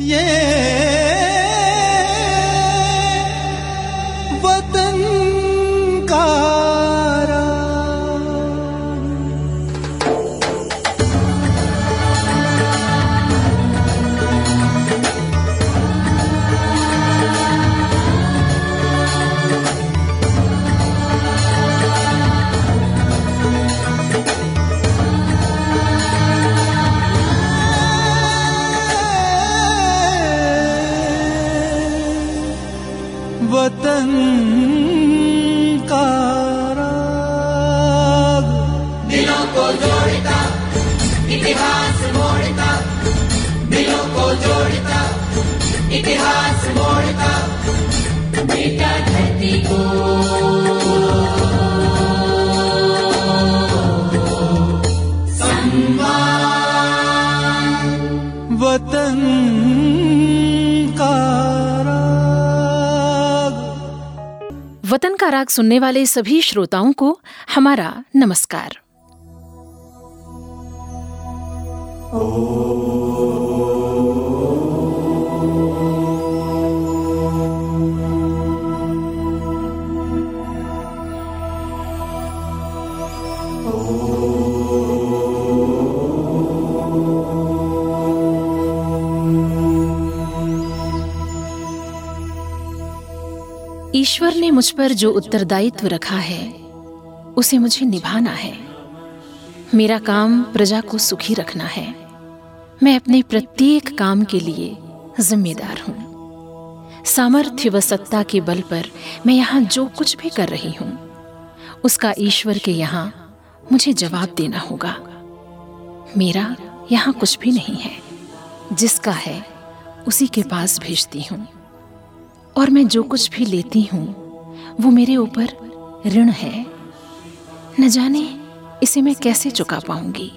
वतन का राग सुनने वाले सभी श्रोताओं को हमारा नमस्कार। ईश्वर ने मुझ पर जो उत्तरदायित्व रखा है, उसे मुझे निभाना है। मेरा काम प्रजा को सुखी रखना है। मैं अपने प्रत्येक काम के लिए जिम्मेदार हूँ। सामर्थ्य व सत्ता के बल पर मैं यहाँ जो कुछ भी कर रही हूँ, उसका ईश्वर के यहाँ मुझे जवाब देना होगा। मेरा यहाँ कुछ भी नहीं है, जिसका है, उसी के पास भेजती हूँ। और मैं जो कुछ भी लेती हूँ, वो मेरे ऊपर ऋण है। न जाने इसे मैं कैसे चुका पाऊँगी।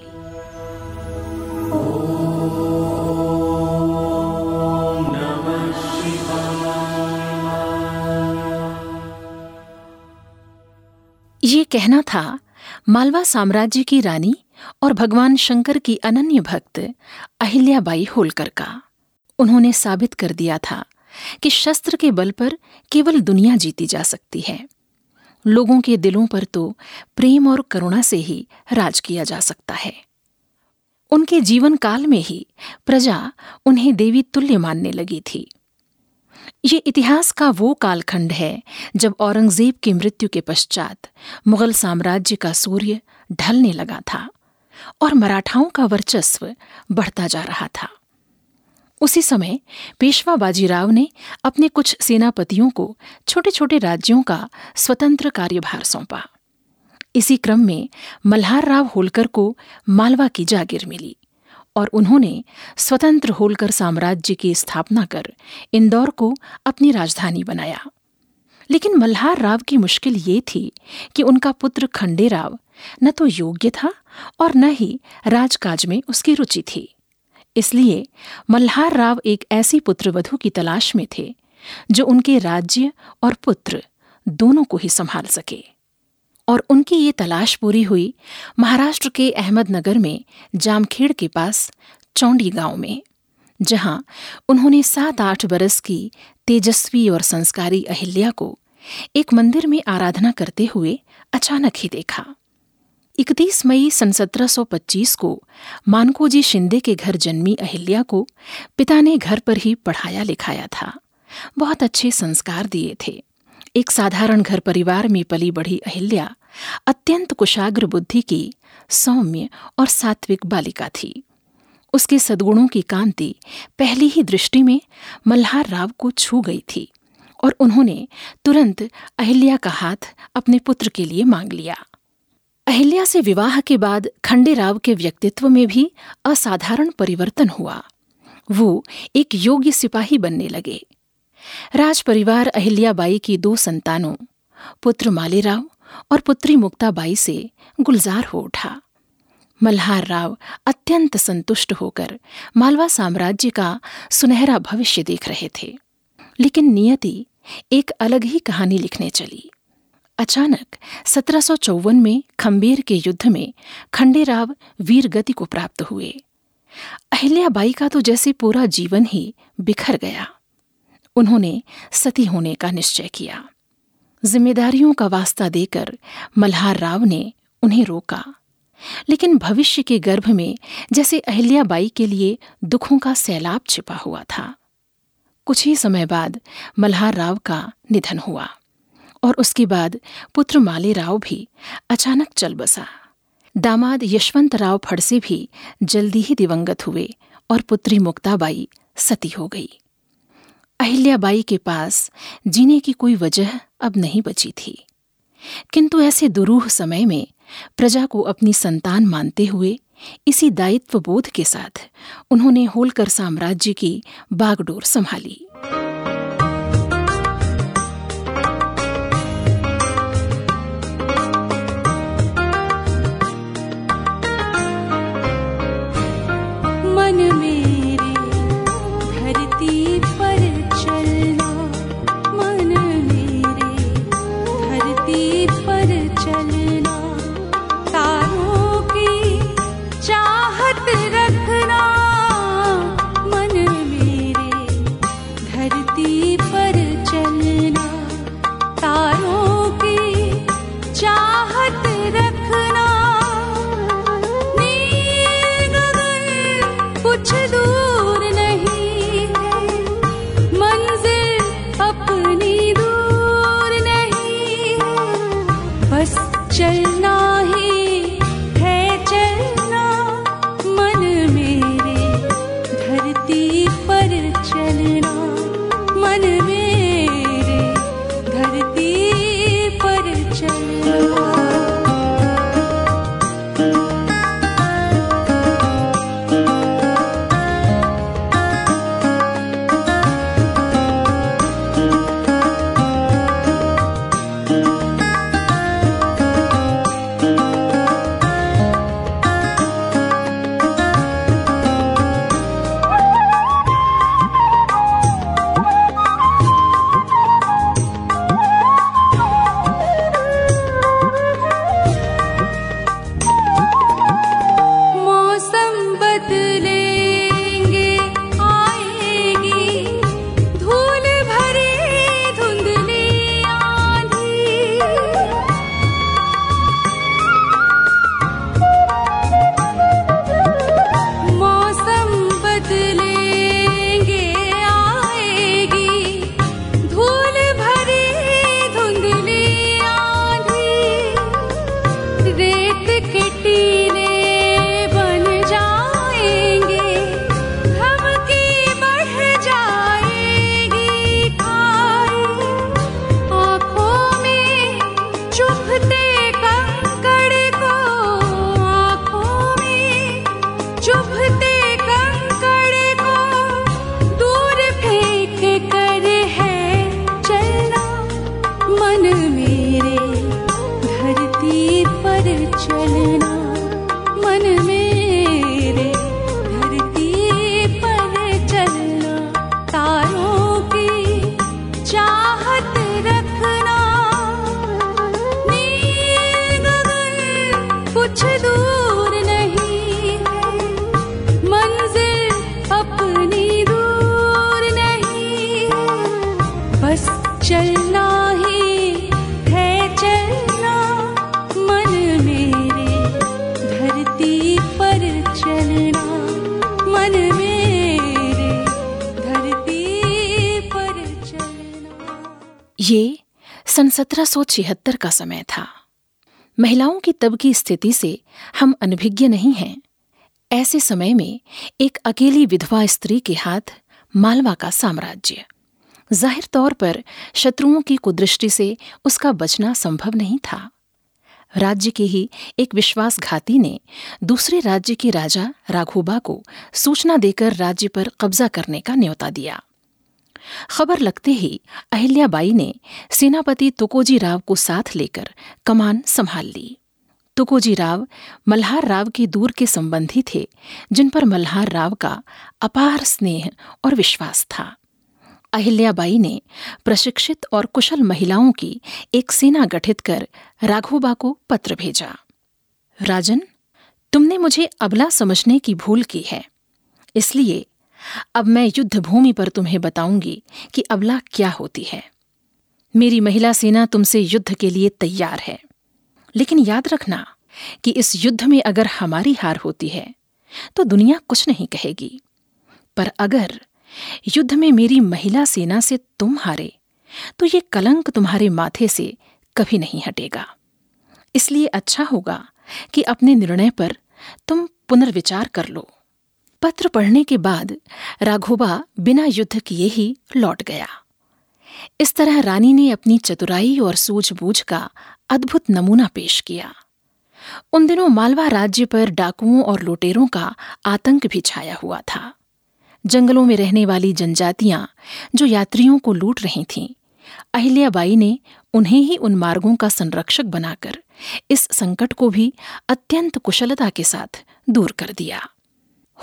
ये कहना था, मालवा साम्राज्य की रानी और भगवान शंकर की अनन्य भक्त अहिल्याबाई होलकर का। उन्होंने साबित कर दिया था कि शस्त्र के बल पर केवल दुनिया जीती जा सकती है। लोगों के दिलों पर तो प्रेम और करुणा से ही राज किया जा सकता है। उनके जीवन काल में ही प्रजा उन्हें देवी तुल्य मानने लगी थी। ये इतिहास का वो कालखंड है जब औरंगज़ेब की मृत्यु के पश्चात मुगल साम्राज्य का सूर्य ढलने लगा था और मराठाओं का वर्चस्व बढ़ता जा रहा था। उसी समय पेशवा बाजीराव ने अपने कुछ सेनापतियों को छोटे छोटे राज्यों का स्वतंत्र कार्यभार सौंपा। इसी क्रम में मल्हार राव होलकर को मालवा की जागीर मिली और उन्होंने स्वतंत्र होलकर साम्राज्य की स्थापना कर इंदौर को अपनी राजधानी बनाया। लेकिन मल्हार राव की मुश्किल ये थी कि उनका पुत्र खंडेराव न तो योग्य था और न ही राजकाज में उसकी रुचि थी। इसलिए मल्हार राव एक ऐसी पुत्रवधु की तलाश में थे, जो उनके राज्य और पुत्र दोनों को ही संभाल सके। और उनकी ये तलाश पूरी हुई महाराष्ट्र के अहमदनगर में जामखेड़ के पास चौंडी गाँव में, जहाँ उन्होंने सात आठ बरस की तेजस्वी और संस्कारी अहिल्या को एक मंदिर में आराधना करते हुए अचानक ही देखा। 31 मई सन 1725 को मानकोजी शिंदे के घर जन्मी अहिल्या को पिता ने घर पर ही पढ़ाया लिखाया था। बहुत अच्छे संस्कार दिए थे। एक साधारण घर परिवार में पली बढ़ी अहिल्या अत्यंत कुशाग्र बुद्धि की सौम्य और सात्विक बालिका थी। उसके सद्गुणों की कांति पहली ही दृष्टि में मल्हार राव को छू गई थी और उन्होंने तुरंत अहिल्या का हाथ अपने पुत्र के लिए मांग लिया। अहिल्या से विवाह के बाद खंडेराव के व्यक्तित्व में भी असाधारण परिवर्तन हुआ। वो एक योग्य सिपाही बनने लगे। राज परिवार अहिल्याबाई की दो संतानों, पुत्र मालेराव और पुत्री मुक्ताबाई से गुलजार हो उठा। मल्हार राव अत्यंत संतुष्ट होकर मालवा साम्राज्य का सुनहरा भविष्य देख रहे थे, लेकिन नियति एक अलग ही कहानी लिखने चली। अचानक सत्रह सौ चौवन में खम्बेर के युद्ध में खंडेराव वीर गति को प्राप्त हुए। अहिल्याबाई का तो जैसे पूरा जीवन ही बिखर गया। उन्होंने सती होने का निश्चय किया। जिम्मेदारियों का वास्ता देकर मल्हार राव ने उन्हें रोका। लेकिन भविष्य के गर्भ में जैसे अहिल्याबाई के लिए दुखों का सैलाब छिपा हुआ था। कुछ ही समय बाद मल्हार राव का निधन हुआ। और उसके बाद पुत्र माले राव भी अचानक चल बसा। दामाद यशवंत राव फड़से भी जल्दी ही दिवंगत हुए और पुत्री मुक्ताबाई सती हो गई। अहिल्याबाई के पास जीने की कोई वजह अब नहीं बची थी। किंतु ऐसे दुरूह समय में प्रजा को अपनी संतान मानते हुए इसी दायित्व बोध के साथ उन्होंने होलकर साम्राज्य की बागडोर संभाली। मन मेरे 1776 का समय था। महिलाओं की तब की स्थिति से हम अनभिज्ञ नहीं हैं। ऐसे समय में एक अकेली विधवा स्त्री के हाथ मालवा का साम्राज्य। ज़ाहिर तौर पर शत्रुओं की कुदृष्टि से उसका बचना संभव नहीं था। राज्य के ही एक विश्वासघाती ने दूसरे राज्य के राजा राघोबा को सूचना देकर राज्य पर कब्जा करने का न्योता दिया। खबर लगते ही अहिल्याबाई ने सेनापति तुकोजी राव को साथ लेकर कमान संभाल ली। तुकोजी राव मल्हार राव के दूर के संबंधी थे, जिन पर मल्हार राव का अपार स्नेह और विश्वास था। अहिल्याबाई ने प्रशिक्षित और कुशल महिलाओं की एक सेना गठित कर राघोबा को पत्र भेजा। राजन, तुमने मुझे अबला समझने की भूल की है, इसलिए अब मैं युद्ध भूमि पर तुम्हें बताऊँगी कि अबला क्या होती है। मेरी महिला सेना तुमसे युद्ध के लिए तैयार है। लेकिन याद रखना कि इस युद्ध में अगर हमारी हार होती है तो दुनिया कुछ नहीं कहेगी। पर अगर युद्ध में मेरी महिला सेना से तुम हारे तो ये कलंक तुम्हारे माथे से कभी नहीं हटेगा। इसलिए अच्छा होगा कि अपने निर्णय पर तुम पुनर्विचार कर लो। पत्र पढ़ने के बाद राघोबा बिना युद्ध किए ही लौट गया। इस तरह रानी ने अपनी चतुराई और सूझबूझ का अद्भुत नमूना पेश किया। उन दिनों मालवा राज्य पर डाकुओं और लुटेरों का आतंक भी छाया हुआ था। जंगलों में रहने वाली जनजातियाँ जो यात्रियों को लूट रही थीं, अहिल्याबाई ने उन्हें ही उन मार्गों का संरक्षक बनाकर इस संकट को भी अत्यंत कुशलता के साथ दूर कर दिया।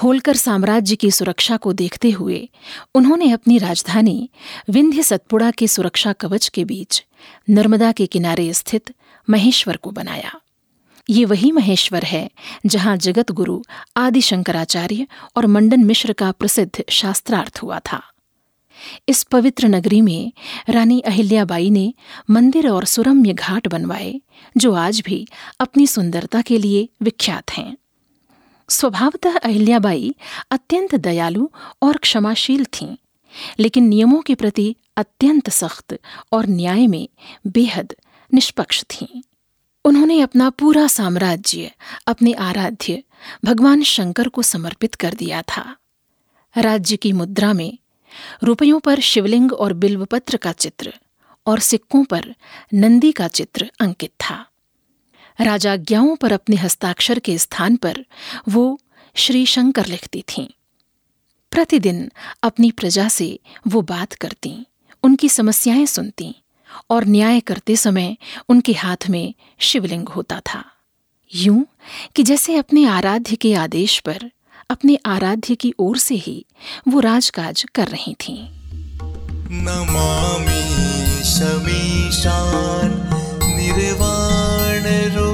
होलकर साम्राज्य की सुरक्षा को देखते हुए उन्होंने अपनी राजधानी विंध्य सतपुड़ा के सुरक्षा कवच के बीच, नर्मदा के किनारे स्थित महेश्वर को बनाया। ये वही महेश्वर है जहाँ जगत गुरु आदि शंकराचार्य और मंडन मिश्र का प्रसिद्ध शास्त्रार्थ हुआ था। इस पवित्र नगरी में रानी अहिल्याबाई ने मंदिर और सुरम्य घाट बनवाए, जो आज भी अपनी सुंदरता के लिए विख्यात हैं। स्वभावतः अहिल्याबाई अत्यंत दयालु और क्षमाशील थीं, लेकिन नियमों के प्रति अत्यंत सख्त और न्याय में बेहद निष्पक्ष थीं। उन्होंने अपना पूरा साम्राज्य, अपने आराध्य भगवान शंकर को समर्पित कर दिया था। राज्य की मुद्रा में रुपयों पर शिवलिंग और बिल्वपत्र का चित्र और सिक्कों पर नंदी का चित्र अंकित था। राजाज्ञाओं पर अपने हस्ताक्षर के स्थान पर वो श्री शंकर लिखती थीं। प्रतिदिन अपनी प्रजा से वो बात करती, उनकी समस्याएँ सुनती और न्याय करते समय उनके हाथ में शिवलिंग होता था। यूँ कि जैसे अपने आराध्य के आदेश पर, अपने आराध्य की ओर से ही वो राजकाज कर रही थीं। नमामि शमीशान् निर्वाणरूपम्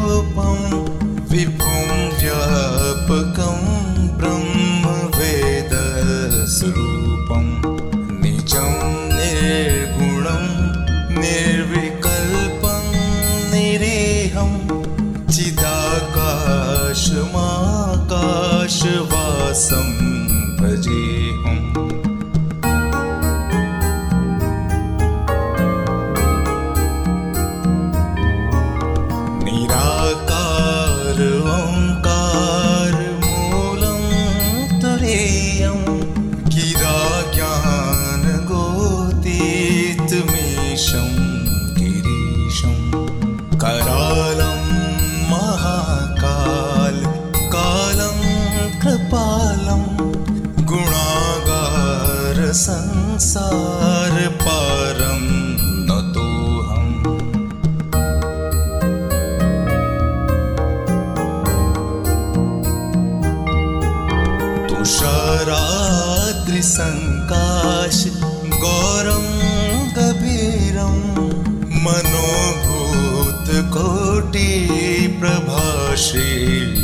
ीर्षरीरं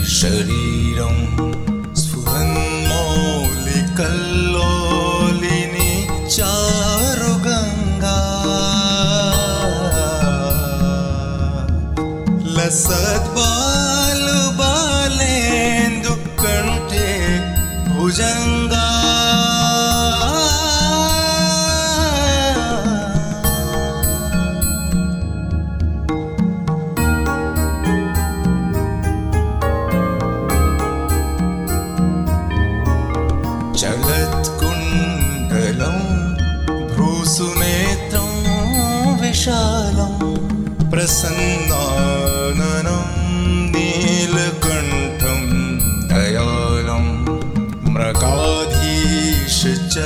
स्फुरन्मौलिकल्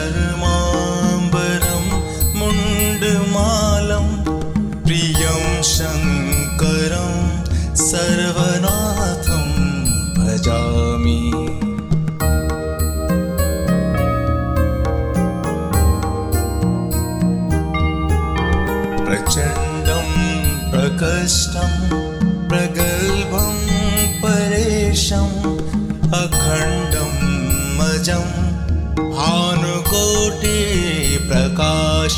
Selma.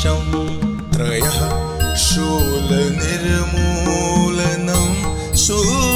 त्रयः शूलनिर्मूलनं शोलनिर्मूलनं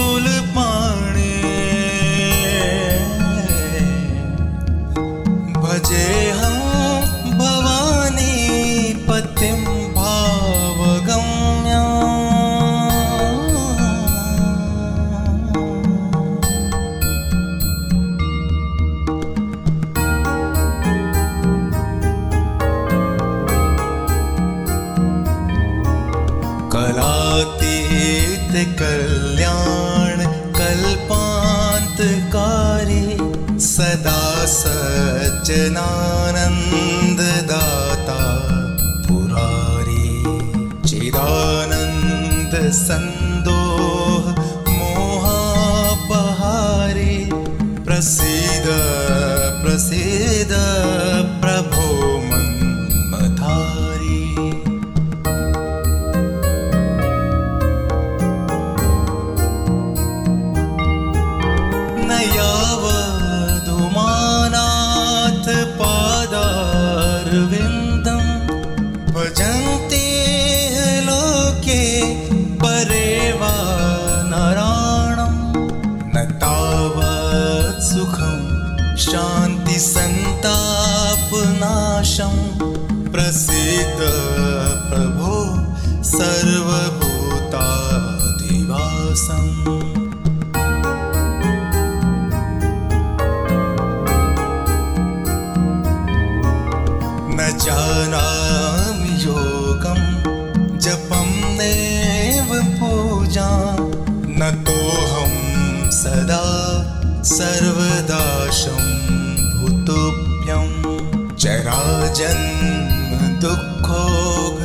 जराजन्म दुःखोग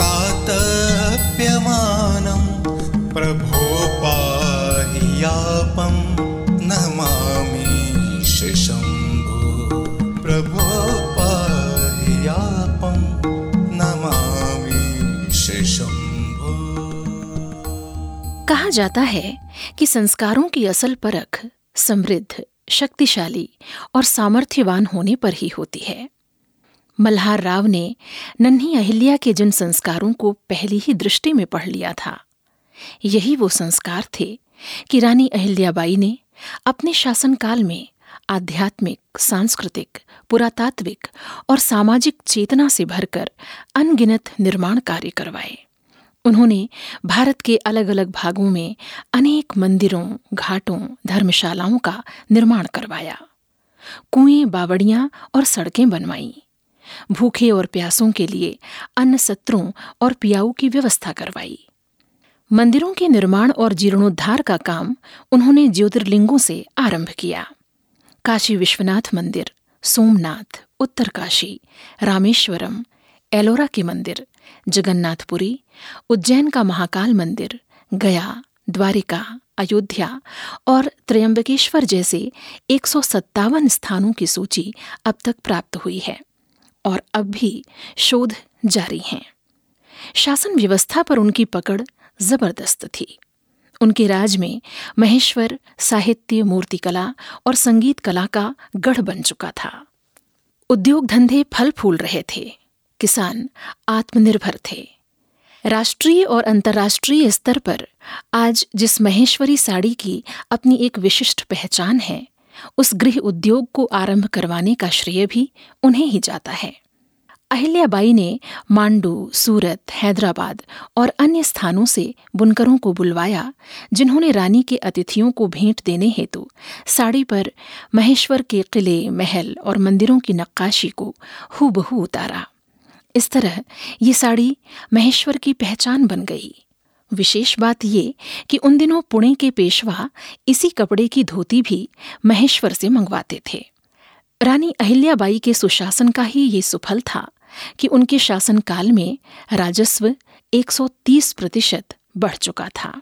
तातप्यमानं प्रभो नमामि प्रभो नमामि कहा जाता है कि संस्कारों की असल परख समृद्ध, शक्तिशाली और सामर्थ्यवान होने पर ही होती है। मल्हार राव ने नन्ही अहिल्या के जिन संस्कारों को पहली ही दृष्टि में पढ़ लिया था, यही वो संस्कार थे कि रानी अहिल्याबाई ने अपने शासनकाल में आध्यात्मिक, सांस्कृतिक, पुरातात्विक और सामाजिक चेतना से भरकर अनगिनत निर्माण कार्य करवाए। उन्होंने भारत के अलग अलग भागों में अनेक मंदिरों, घाटों, धर्मशालाओं का निर्माण करवाया। कुएँ, बावड़ियाँ और सड़कें बनवाईं। भूखे और प्यासों के लिए अन्न सत्रों और पियाऊ की व्यवस्था करवाई। मंदिरों के निर्माण और जीर्णोद्धार का काम उन्होंने ज्योतिर्लिंगों से आरंभ किया। काशी विश्वनाथ मंदिर, सोमनाथ, उत्तरकाशी, रामेश्वरम, एलोरा के मंदिर, जगन्नाथपुरी, उज्जैन का महाकाल मंदिर, गया, द्वारिका, अयोध्या और त्रयंबकेश्वर जैसे एक सौ सत्तावन स्थानों की सूची अब तक प्राप्त हुई है। और अब भी शोध जारी हैं। शासन व्यवस्था पर उनकी पकड़ ज़बरदस्त थी। उनके राज में महेश्वर, साहित्य, मूर्तिकला और संगीत कला का गढ़ बन चुका था। उद्योग धंधे फल फूल रहे थे। किसान आत्मनिर्भर थे। राष्ट्रीय और अंतर्राष्ट्रीय स्तर पर आज जिस महेश्वरी साड़ी की अपनी एक विशिष्ट पहचान है उस गृह उद्योग को आरंभ करवाने का श्रेय भी उन्हें ही जाता है। अहिल्याबाई ने मांडू, सूरत, हैदराबाद और अन्य स्थानों से बुनकरों को बुलवाया, जिन्होंने रानी के अतिथियों को भेंट देने हेतु साड़ी पर महेश्वर के किले, महल और मंदिरों की नक्काशी को हूबहू उतारा। इस तरह ये साड़ी महेश्वर की पहचान बन गई। विशेष बात ये कि उन दिनों पुणे के पेशवा इसी कपड़े की धोती भी महेश्वर से मंगवाते थे। रानी अहिल्याबाई के सुशासन का ही ये सुफल था कि उनके शासनकाल में राजस्व 130 प्रतिशत बढ़ चुका था।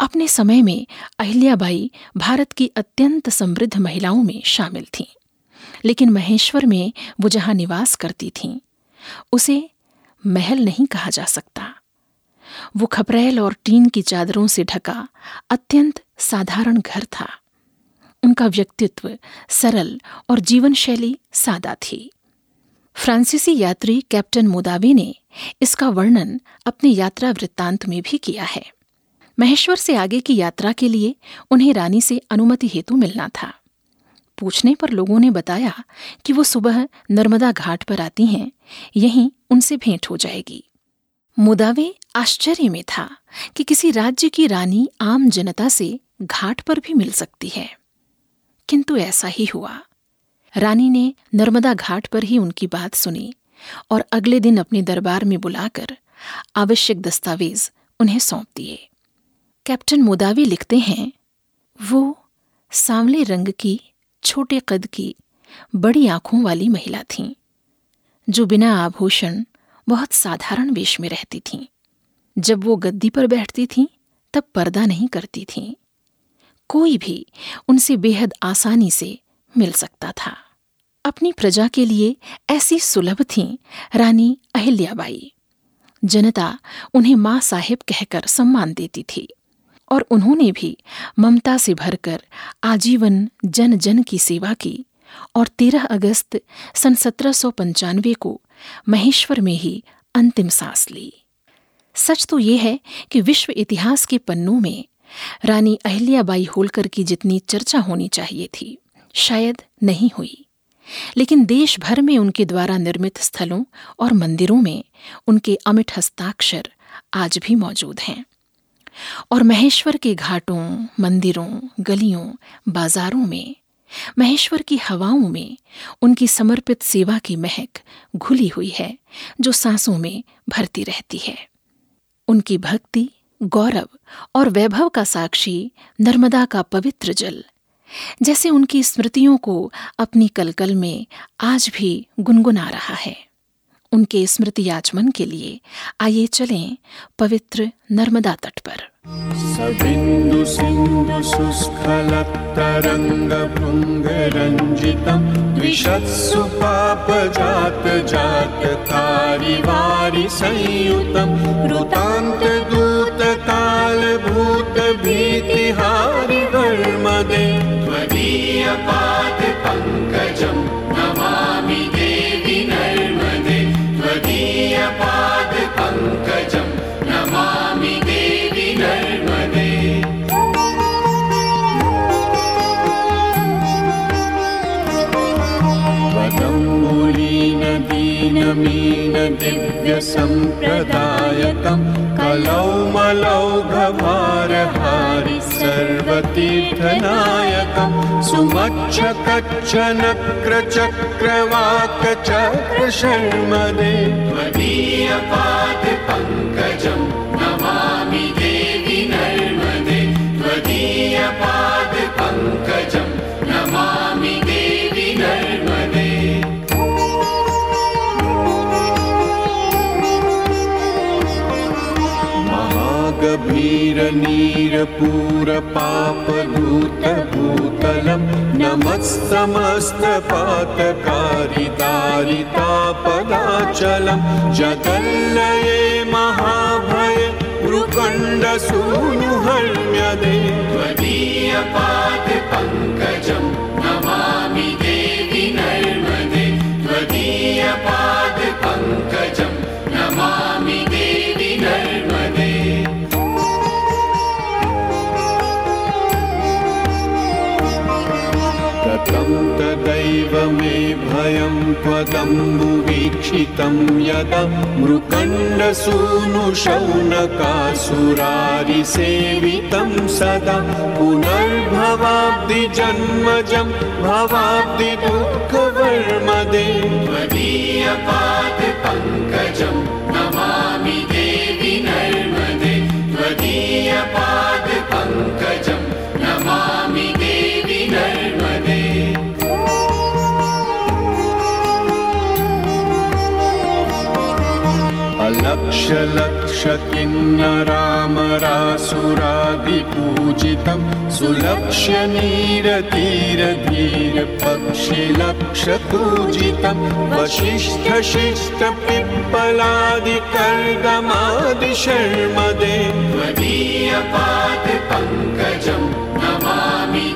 अपने समय में अहिल्याबाई भारत की अत्यंत समृद्ध महिलाओं में शामिल थीं, लेकिन महेश्वर में वो जहाँ निवास करती थीं, उसे महल नहीं कहा जा सकता। वो खपरेल और टीन की चादरों से ढका अत्यंत साधारण घर था। उनका व्यक्तित्व सरल और जीवन शैली सादा थी। फ्रांसीसी यात्री कैप्टन मुदावे ने इसका वर्णन अपने यात्रा वृत्तांत में भी किया है। महेश्वर से आगे की यात्रा के लिए उन्हें रानी से अनुमति हेतु मिलना था। पूछने पर लोगों ने बताया कि वो सुबह नर्मदा घाट पर आती हैं, यहीं उनसे भेंट हो जाएगी। मुदावे आश्चर्य में था कि किसी राज्य की रानी आम जनता से घाट पर भी मिल सकती है। किंतु ऐसा ही हुआ। रानी ने नर्मदा घाट पर ही उनकी बात सुनी और अगले दिन अपने दरबार में बुलाकर आवश्यक दस्तावेज़ उन्हें सौंप दिए। कैप्टन मुदावी लिखते हैं, वो सांवले रंग की, छोटे कद की, बड़ी आँखों वाली महिला थीं, जो बिना आभूषण बहुत साधारण वेश में रहती थीं। जब वो गद्दी पर बैठती थीं, तब पर्दा नहीं करती थीं। कोई भी उनसे बेहद आसानी से मिल सकता था। अपनी प्रजा के लिए ऐसी सुलभ थीं, रानी अहिल्याबाई। जनता उन्हें माँ साहिब कहकर सम्मान देती थी और उन्होंने भी ममता से भरकर आजीवन जन जन की सेवा की और 13 अगस्त सन सत्रह सौ पंचानवे को महेश्वर में ही अंतिम सांस ली। सच तो ये है कि विश्व इतिहास के पन्नों में रानी अहिल्याबाई होलकर की जितनी चर्चा होनी चाहिए थी, शायद नहीं हुई। लेकिन देश भर में उनके द्वारा निर्मित स्थलों और मंदिरों में उनके अमिट हस्ताक्षर आज भी मौजूद हैं। और महेश्वर के घाटों, मंदिरों, गलियों, बाजारों में महेश्वर की हवाओं में उनकी समर्पित सेवा की महक घुली हुई है, जो सांसों में भरती रहती है। उनकी भक्ति, गौरव और वैभव का साक्षी नर्मदा का पवित्र जल, जैसे उनकी स्मृतियों को अपनी कलकल में आज भी गुनगुना रहा है। उनके स्मृति आचमन के लिए आइए चलें पवित्र नर्मदा तट पर। सबिन्दु सिन्धु द्विषत्सु पापजात जात कारिवारि संयुतं वर्मदे। नमामि दिव्यसम्प्रदायकं कलौ मलौघारहारि सर्वतीर्थनायकं सुमच्छ कच्छ नक्रचक्रवाकचक्रशर्मदे नीरपूरपापभूतभूतलं नमस्तमस्त जगल्लये महाभय मृकण्डसूनुहर्म्य दैव तदैव मे भयं त्वदम्बुवीक्षितं यदा मृकण्डसूनुशौनकासुरारिसेवितं सदा पुनर्भवाब्धिजन्मजं भवाब्धिदुःखवर्मदे त्वदीयपाद पङ्कजं लक्षलक्षकिन्नरामरासुरादिपूजितं लक्ष वशिष्ठशिष्टपिप्पलादिकर्गमादिशर्मदे त्वदीयपादपङ्कजं सुलक्ष्य नीरतीरधीरपक्षि नमामि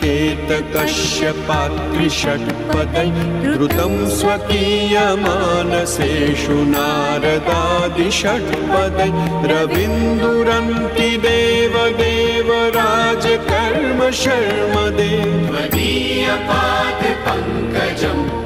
केतकश्य पात्रिषट्पदै घृतं स्वकीयमानसेषु नारदादिषट्पदै रविन्दुरन्ति देवदेवराजकर्म शर्मदे देवनीयपङ्कजम्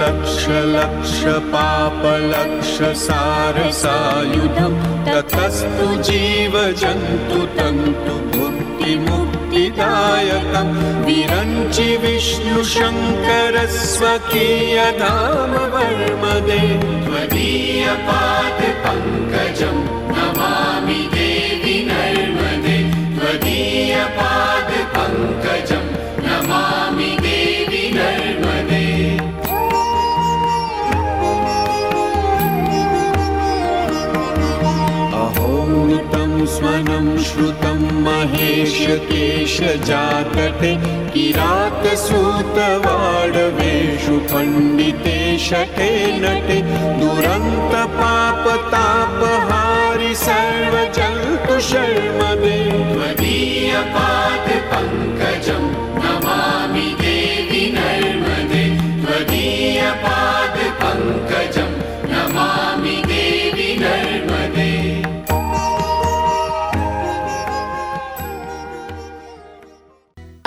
लक्ष लक्षपापलक्षसारसायुधं ततस्तु जीवजन्तु तन्तु वर्मदे त्वदीयपादपङ्कजम् केश केशजातटे किरात किरातसूतवाडवेषु पण्डिते शठे नटे दुरन्तपापतापहारि सर्व जल्तु